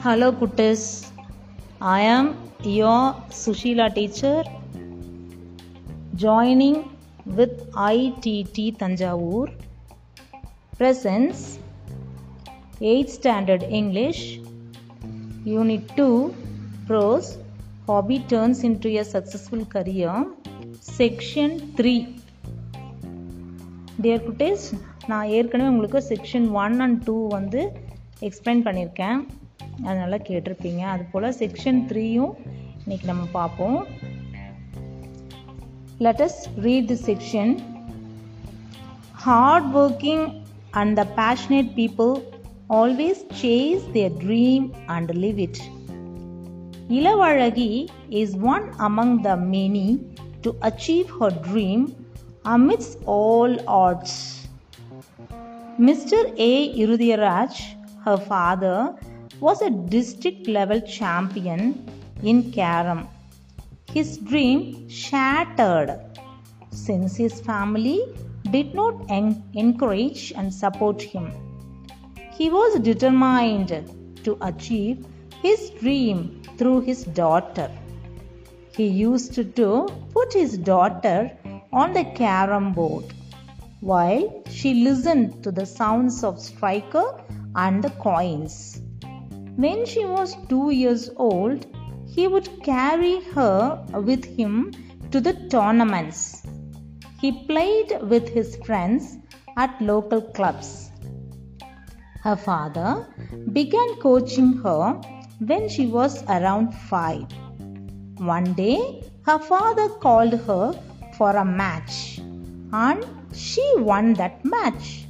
Hello குட்டஸ் I am your Sushila teacher joining with ITT Thanjavur presents eight standard English unit two prose hobby turns into a successful career section three dear குட்டேஸ் நான் ஏற்கனவே உங்களுக்கு section one and two வந்து explain பண்ணியிருக்கேன் அதனால் கேட்டிருப்பீங்க. அது போல் section த்ரீயும் இன்னைக்கு நம்ம பார்ப்போம். Let's read the section hard working and the passionate people always chase their dream and live it Ilavazhagi is one among the many to achieve her dream amidst all odds mister A Irudiyaraj, her father was a district level champion in Carom. His dream shattered since his family did not en- encourage and support him. He was determined to achieve his dream through his daughter. He used to put his daughter on the carom board while she listened to the sounds of striker and the coins. When she was two years old, he would carry her with him to the tournaments. He played with his friends at local clubs. Her father began coaching her when she was around five. One day, her father called her for a match and she won that match,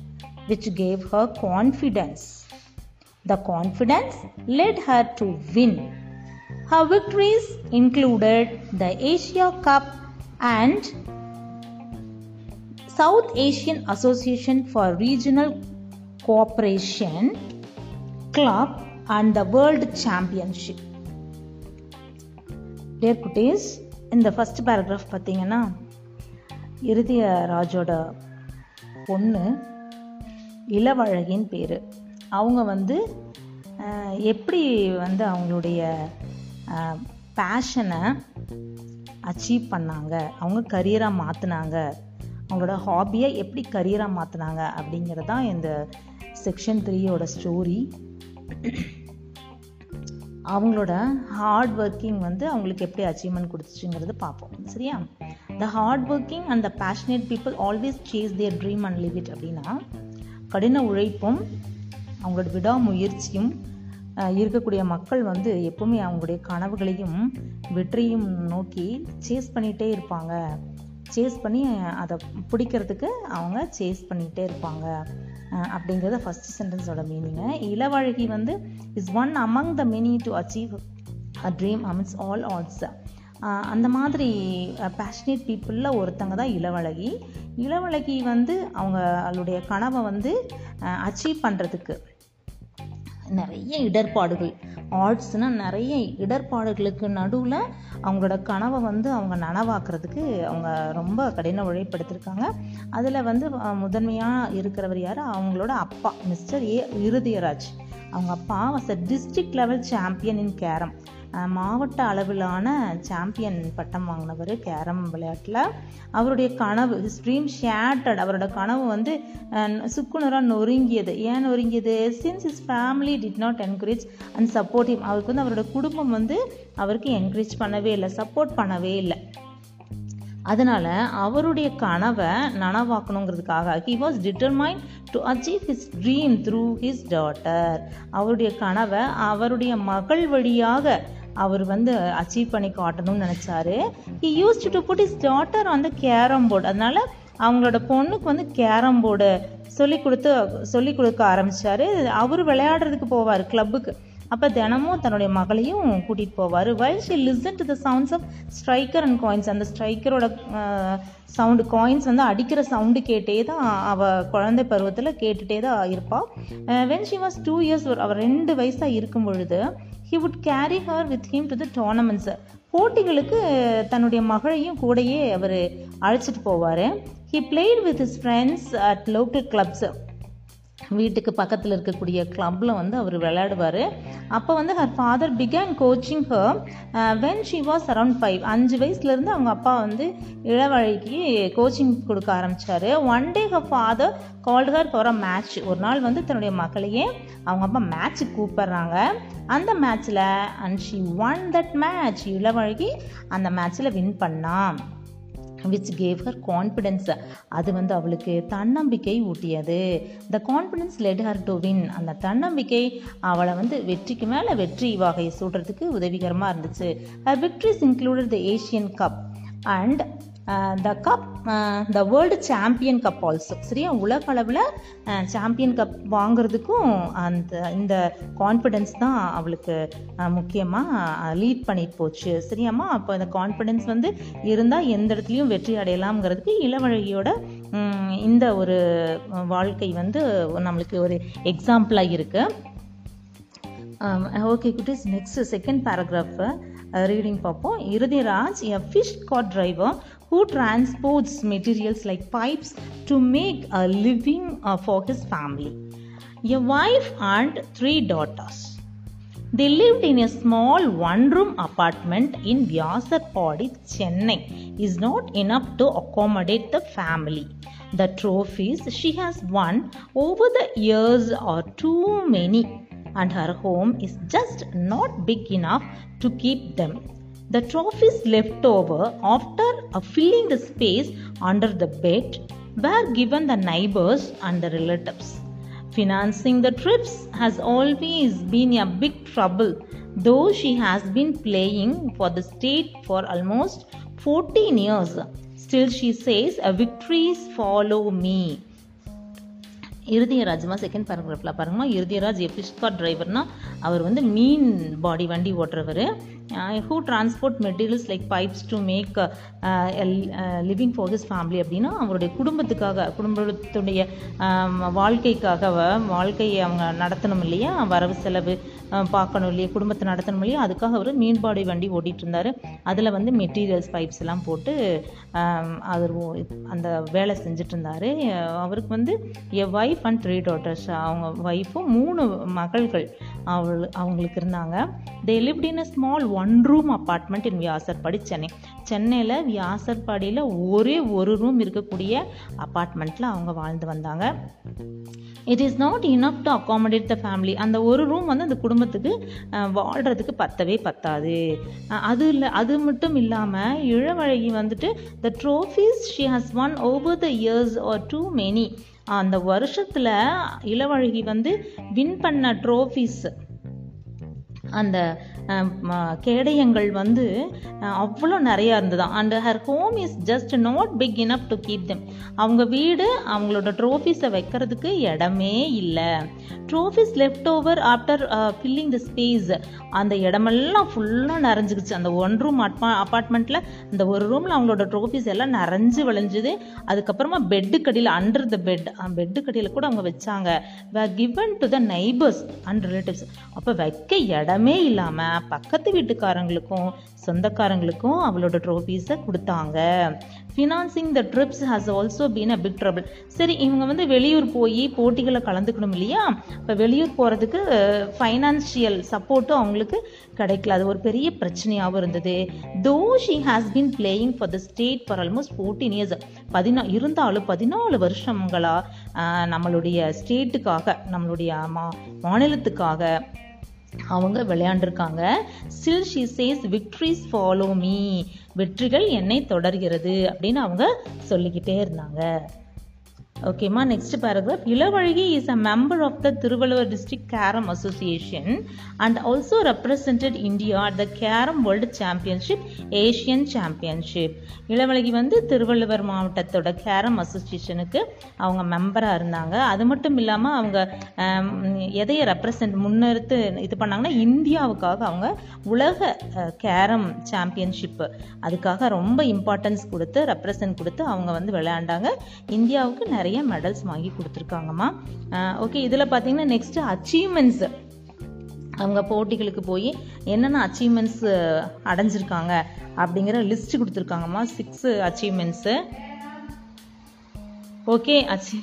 which gave her confidence. The confidence led her to win. Her victories included the Asia Cup and South Asian Association for Regional Cooperation Club and the World Championship. Dear குட்டீஸ் இந்த first paragraph பார்த்தீங்கன்னா இறுதிய ராஜோட பொண்ணு இளவழகின் பேர் அவங்க வந்து எப்படி வந்து அவங்களுடைய பேஷனை அச்சீவ் பண்ணாங்க? அவங்க கரியராக மாற்றினாங்க அவங்களோட ஹாபியை எப்படி கரியராக மாற்றினாங்க அப்படிங்கிறது தான் இந்த செக்ஷன் த்ரீயோட ஸ்டோரி அவங்களோட ஹார்ட் ஒர்க்கிங் வந்து அவங்களுக்கு எப்படி அச்சீவ்மெண்ட் கொடுத்துச்சுங்கிறது பார்ப்போம். சரியா? The hard working and the passionate people always chase their dream and live it அப்படின்னா கடின உழைப்பும் அவங்களோட விடாமுயற்சியும் இருக்கக்கூடிய மக்கள் வந்து எப்பவுமே அவங்களுடைய கனவுகளையும் வெற்றியும் நோக்கி சேஸ் பண்ணிகிட்டே இருப்பாங்க. சேஸ் பண்ணி அதை பிடிக்கிறதுக்கு அவங்க சேஸ் பண்ணிகிட்டே இருப்பாங்க. அப்படிங்கிறத ஃபஸ்ட் சென்டென்ஸோட மீனிங்கு இளவழகி வந்து is one among the many to achieve a dream amidst all odds அந்த மாதிரி பேஷனேட் பீப்புளில் ஒருத்தங்க தான் இளவழகி. இளவழகி வந்து அவங்களுடைய கனவை வந்து அச்சீவ் பண்ணுறதுக்கு நிறைய இடர்பாடுகள். ஆர்ட்ஸ்னால் நிறைய இடர்பாடுகளுக்கு நடுவில் அவங்களோட கனவை வந்து அவங்க நனவாக்குறதுக்கு அவங்க ரொம்ப கடின உழைப்படுத்திருக்காங்க. அதில் வந்து முதன்மையாக இருக்கிறவர் யார்? அவங்களோட அப்பா மிஸ்டர் ஏ. இருதயராஜ் அவங்க அப்பா was a district level champion in carom மாவட்ட அளவிலான சாம்பியன் பட்டம் வாங்கினவர் கேரம் விளையாட்டில். அவருடைய கனவு ஹிஸ் ட்ரீம் ஷேட்டட் அவரோட கனவு வந்து சுக்குனராக நொறுங்கியது. ஏன் நொறுங்கியது? Since his family did not encourage and support him அவருக்கு வந்து அவரோட குடும்பம் வந்து அவருக்கு என்கரேஜ் பண்ணவே இல்லை சப்போர்ட் பண்ணவே இல்லை. அதனால அவருடைய கனவை நனவாக்கணுங்கிறதுக்காக he was determine to achieve his dream through his daughter அவருடைய கனவை அவருடைய மகள் வழியாக அவர் வந்து அச்சீவ் பண்ணி காட்டணும்னு நினச்சாரு. He used to put his daughter on the carom board அதனால அவங்களோட பொண்ணுக்கு வந்து கேரம் போர்டு சொல்லி கொடுத்து சொல்லி கொடுக்க ஆரம்பிச்சாரு. அவர் விளையாடுறதுக்கு போவார் கிளப்புக்கு அப்போ தினமும் தன்னுடைய மகளையும் கூட்டிகிட்டு போவார். While she listen to the sounds of striker and coins அந்த ஸ்ட்ரைக்கரோட சவுண்டு காயின்ஸ் வந்து அடிக்கிற சவுண்டு கேட்டே தான் அவள் குழந்தை பருவத்தில் கேட்டுகிட்டே தான் இருப்பாள் when she was two years அவர் ரெண்டு வயசாக இருக்கும் பொழுது he would carry her with him to the tournaments போட்டிகளுக்கு தன்னுடைய மகளையும் கூடையே அவர் அழைச்சிட்டு போவார். He played with his friends at local clubs வீட்டுக்கு பக்கத்தில் இருக்கக்கூடிய கிளப்பில் வந்து அவர் விளையாடுவார். அப்போ வந்து her father began coaching her when she was around five அஞ்சு வயசுலேருந்து அவங்க அப்பா வந்து இளவழிக்கு கோச்சிங் கொடுக்க ஆரம்பித்தார் one day her father called her for a match ஒரு நாள் வந்து தன்னுடைய மக்களையே அவங்க அப்பா மேட்ச்சுக்கு கூப்பிட்றாங்க. அந்த மேட்ச்சில் and she won that match Ilavazhagi அந்த மேட்ச்சில் வின் பண்ணான் விச் கேவ் ஹர் கான்ஃபிடென்ஸ் அது வந்து அவளுக்கு தன்னம்பிக்கை ஊட்டியது. The confidence led her to win அந்த தன்னம்பிக்கை அவளை வந்து வெற்றிக்கு மேலே வெற்றி வகையை சூடுறதுக்கு உதவிகரமாக இருந்துச்சு. Her victories included the Asian cup and the cup the world champion cup also சரியா? உலக அளவில் சாம்பியன் கப் வாங்குறதுக்கும் அந்த இந்த கான்ஃபிடென்ஸ் தான் அவளுக்கு முக்கியமாக லீட் பண்ணிட்டு போச்சு. சரியாம்மா? அப்போ இந்த கான்ஃபிடென்ஸ் வந்து இருந்தால் எந்த இடத்துலையும் வெற்றி அடையலாம்ங்கிறதுக்கு இளவழகியோட இந்த ஒரு வாழ்க்கை வந்து நம்மளுக்கு ஒரு எக்ஸாம்பிளாக இருக்குது ஓகே குட்டீஸ் நெக்ஸ்ட் செகண்ட் பேராகிராஃபு ரீடிங் பார்ப்போம் Iruthiraj a fish cart driver who transports materials like pipes to make a living uh, for his family. A wife and three daughters. They lived in a small one room apartment in Vyasarpadi, Chennai. Is not enough to accommodate the family. The trophies she has won over the years are too many, and her home is just not big enough to keep them. The trophies left over after filling the space under the bed were given the neighbors and the relatives. Financing the trips has always been a big trouble, though she has been playing for the state for almost 14 years. Still, she says, victories follow me. இறுதியராஜ்மா second பேராகிராஃபில் பாருங்கம்மா. Irudhayaraj fish cart டிரைவர்னா அவர் வந்து மீன் பாடி வண்டி ஓட்டுறவர். Who transport materials like pipes to make living for his family அப்படின்னா அவருடைய குடும்பத்துக்காக குடும்பத்துடைய um, வாழ்க்கைக்காக வாழ்க்கையை அவங்க நடத்தணும் இல்லையா? வரவு செலவு பார்க்கணும் இல்லையா? குடும்பத்தை நடத்தணும் இல்லையா? அதுக்காக அவர் மீன்பாடி வண்டி ஓட்டிகிட்டு இருந்தார் அதில் வந்து மெட்டீரியல்ஸ் பைப்ஸ் எல்லாம் போட்டு அவர் அந்த வேலை செஞ்சுட்டு இருந்தார் அவருக்கு வந்து a wife and three daughters அவங்க ஒய்ஃபும் மூணு மகள்கள் அவள் அவங்களுக்கு இருந்தாங்க. They lived in a small one room apartment in Vyasarpadi Chennai சென்னையில் வியாசர்பாடியில் ஒரே ஒரு ரூம் இருக்கக்கூடிய அப்பார்ட்மெண்ட்டில் அவங்க வாழ்ந்து வந்தாங்க. It is not enough to accommodate the family அந்த ஒரு ரூம் வந்து அந்த குடும்பத்துக்கு வாழ்கிறதுக்கு பத்தவே பத்தாது. அது இல்லை அது மட்டும் இல்லாமல் இளவழகி வந்துட்டு the trophies she has won over the years are too many அந்த வருஷத்தில் இளவழகி வந்து வின் பண்ண ட்ரோஃபீஸ் அந்த கேடயங்கள் வந்து அவ்வளோ நிறையா இருந்ததாம் and her home is just not big enough to keep them அவங்க வீடு அவங்களோட ட்ரோஃபீஸை வைக்கிறதுக்கு இடமே இல்லை. Trophies left over after filling the space அந்த இடமெல்லாம் ஃபுல்லாக நிறைஞ்சிக்கிச்சு. அந்த ஒன் ரூம் அட்மா அப்பார்ட்மெண்ட்டில் இந்த ஒரு ரூமில் அவங்களோட ட்ரோஃபீஸ் எல்லாம் நிறைஞ்சு விளைஞ்சுது. அதுக்கப்புறமா பெட்டு கடியில் அண்டர் த பெட் பெட்டு கடியில் கூட அவங்க வச்சாங்க. Given to the neighbours and relatives அப்போ வைக்க இடமே இல்லாமல் பக்கத்து வீட்டுக்காரங்களுக்கும் சொந்தக்காரங்களுக்கும் அவளோட ட்ரோஃபீஸை கொடுத்தாங்க. Financing the trips has also been a big trouble சரி இவங்க வந்து வெளியூர் போய் போட்டிகளை கலந்துக்கணும் இல்லையா? இப்போ வெளியூர் போகிறதுக்கு ஃபைனான்ஷியல் சப்போர்ட்டும் அவங்களுக்கு கிடைக்கல. அது ஒரு பெரிய பிரச்சனையாகவும் இருந்தது. Though she has been playing for the state for almost fourteen years பதினா இருந்தாலும் பதினாலு வருஷங்களாக நம்மளுடைய ஸ்டேட்டுக்காக நம்மளுடைய மா மாநிலத்துக்காக அவங்க விளையாண்டுருக்காங்க. Still she says victories follow me வெற்றிகள் என்னை தொடர்கிறது. அப்படின்னு அவங்க சொல்லிக்கிட்டே இருந்தாங்க. ஓகேம்மா next paragraph Ilavazhagi is a member of the Thiruvalluvar district carom association and also represented India at the carom world championship Asian championship Ilavazhagi வந்து திருவள்ளுவர் மாவட்டத்தோட கேரம் அசோசியேஷனுக்கு அவங்க மெம்பராக இருந்தாங்க. அது மட்டும் இல்லாமல் அவங்க எதையை ரெப்ரசன்ட் முன்னிறுத்து இது பண்ணாங்கன்னா இந்தியாவுக்காக அவங்க உலக கேரம் சாம்பியன்ஷிப்பு அதுக்காக ரொம்ப இம்பார்ட்டன்ஸ் கொடுத்து ரெப்ரசன்ட் கொடுத்து அவங்க வந்து விளையாண்டாங்க. இந்தியாவுக்கு நிறைய நிறைய மெடல்ஸ் வாங்கி கொடுத்துருக்காங்கம்மா. ஓகே இதில் பார்த்தீங்கன்னா நெக்ஸ்ட் அச்சீவ்மெண்ட்ஸு அவங்க போட்டிகளுக்கு போய் என்னென்ன அச்சீவ்மெண்ட்ஸ் அடைஞ்சிருக்காங்க அப்படிங்கிற லிஸ்ட் கொடுத்துருக்காங்கம்மா. சிக்ஸ் அச்சீவ்மெண்ட்ஸு ஓகே அச்சீ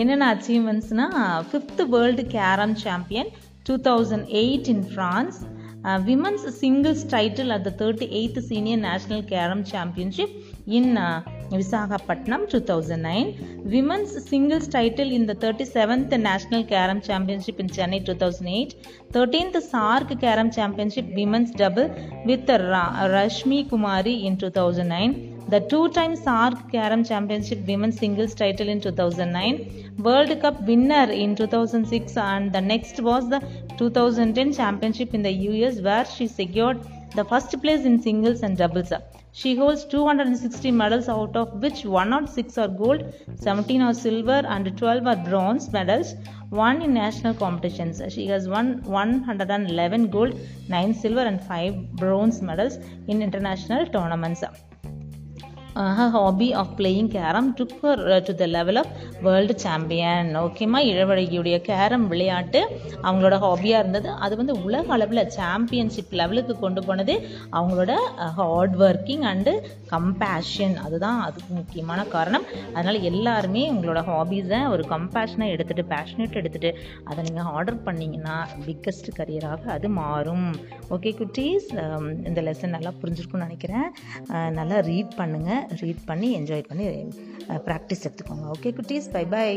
என்னென்ன அச்சீவ்மெண்ட்ஸ்னால் fifth world carom champion two thousand eight in France uh, women's singles title at the 38th Senior National Carom Championship in uh, Visakhapatnam 2009, women's singles title in the 37th National Carom Championship in Chennai 2008, 13th Sark Carom Championship women's double with Ra- Rashmi Kumari in 2009 the two-time SARC Carom Championship women's singles title in 2009, World Cup winner in 2006 and the next was the 2010 championship in the US where she secured the first place in singles and doubles. She holds 260 medals out of which 106 are gold, 17 are silver and 12 are bronze medals won in national competitions. She has won 111 gold, 9 silver and 5 bronze medals in international tournaments. Uh, her hobby of playing carom took her level to the level of world ஓகேம்மா இளவழகியுடைய carrom விளையாட்டு அவங்களோட ஹாபியாக இருந்தது. அது வந்து உலக அளவில் championship லெவலுக்கு கொண்டு போனது. அவங்களோட ஹார்ட் ஒர்க்கிங் அண்டு கம்பேஷன் அதுதான் அதுக்கு முக்கியமான காரணம். அதனால் எல்லாருமே உங்களோட ஹாபீஸை ஒரு கம்பேஷனாக எடுத்துகிட்டு பேஷனேட் எடுத்துகிட்டு அதை நீங்கள் ஆர்டர் பண்ணிங்கன்னா பிக்கஸ்ட் கரியராக அது மாறும். ஓகே குட்டீஸ் um, இந்த லெசன் நல்லா புரிஞ்சிருக்கும்னு நினைக்கிறேன். Uh, நல்லா ரீட் பண்ணுங்கள் ரீட் பண்ணி என்ஜாய் பண்ணி ப்ராக்டிஸ் எடுத்துக்கோங்க. ஓகே குட்டீஸ்? By by